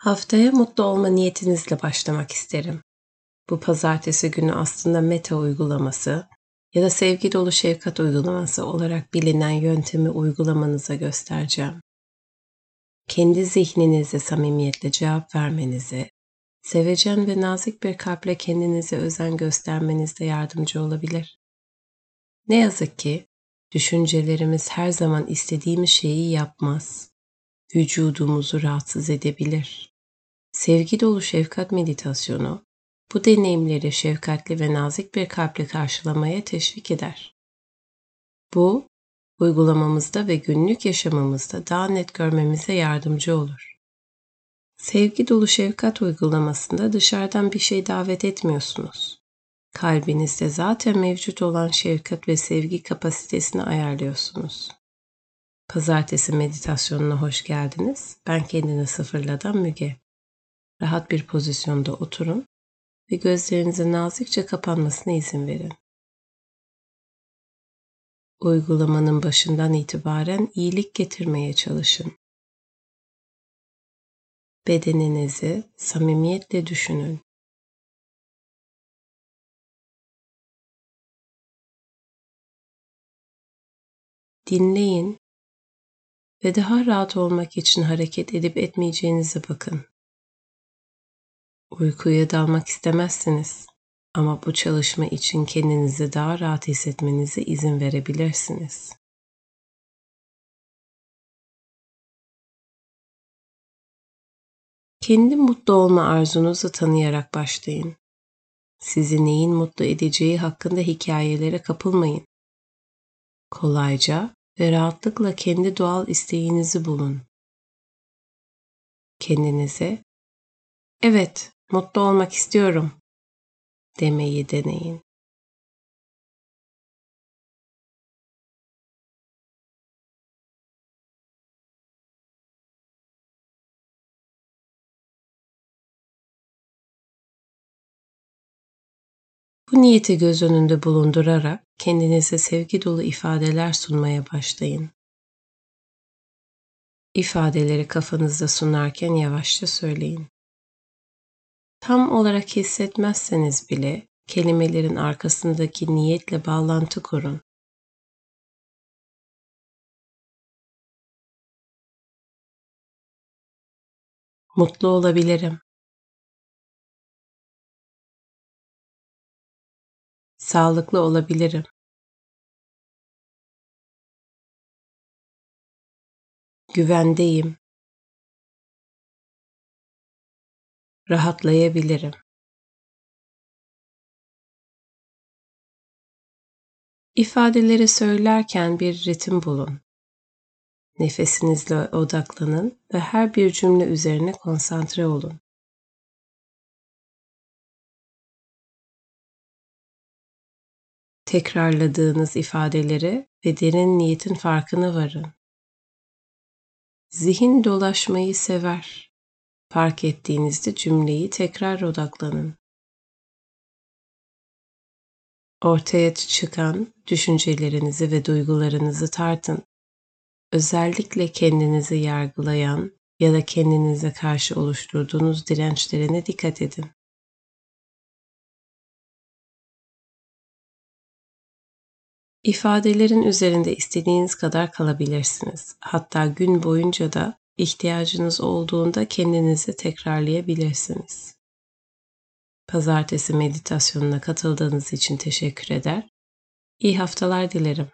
Haftaya mutlu olma niyetinizle başlamak isterim. Bu pazartesi günü aslında meta uygulaması ya da sevgi dolu şefkat uygulaması olarak bilinen yöntemi uygulamanıza göstereceğim. Kendi zihninize samimiyetle cevap vermenizi, sevecen ve nazik bir kalple kendinize özen göstermenizde yardımcı olabilir. Ne yazık ki düşüncelerimiz her zaman istediğimiz şeyi yapmaz. Vücudumuzu rahatsız edebilir. Sevgi dolu şefkat meditasyonu bu deneyimleri şefkatli ve nazik bir kalple karşılamaya teşvik eder. Bu, uygulamamızda ve günlük yaşamımızda daha net görmemize yardımcı olur. Sevgi dolu şefkat uygulamasında dışarıdan bir şey davet etmiyorsunuz. Kalbinizde zaten mevcut olan şefkat ve sevgi kapasitesini ayarlıyorsunuz. Pazartesi meditasyonuna hoş geldiniz. Ben kendini sıfırladan Müge. Rahat bir pozisyonda oturun ve gözlerinizin nazikçe kapanmasına izin verin. Uygulamanın başından itibaren iyilik getirmeye çalışın. Bedeninizi samimiyetle düşünün. Dinleyin ve daha rahat olmak için hareket edip etmeyeceğinize bakın. Uykuya dalmak istemezsiniz ama bu çalışma için kendinizi daha rahat hissetmenize izin verebilirsiniz. Kendi mutlu olma arzunuzu tanıyarak başlayın. Sizi neyin mutlu edeceği hakkında hikayelere kapılmayın. Kolayca ve rahatlıkla kendi doğal isteğinizi bulun. Kendinize, evet mutlu olmak istiyorum demeyi deneyin. Bu niyeti göz önünde bulundurarak kendinize sevgi dolu ifadeler sunmaya başlayın. İfadeleri kafanızda sunarken yavaşça söyleyin. Tam olarak hissetmezseniz bile kelimelerin arkasındaki niyetle bağlantı kurun. Mutlu olabilirim. Sağlıklı olabilirim. Güvendeyim. Rahatlayabilirim. İfadeleri söylerken bir ritim bulun. Nefesinizle odaklanın ve her bir cümle üzerine konsantre olun. Tekrarladığınız ifadeleri ve derin niyetin farkına varın. Zihin dolaşmayı sever. Fark ettiğinizde cümleyi tekrar odaklanın. Ortaya çıkan düşüncelerinizi ve duygularınızı tartın. Özellikle kendinizi yargılayan ya da kendinize karşı oluşturduğunuz dirençlerine dikkat edin. İfadelerin üzerinde istediğiniz kadar kalabilirsiniz. Hatta gün boyunca da ihtiyacınız olduğunda kendinize tekrarlayabilirsiniz. Pazartesi meditasyonuna katıldığınız için teşekkür eder. İyi haftalar dilerim.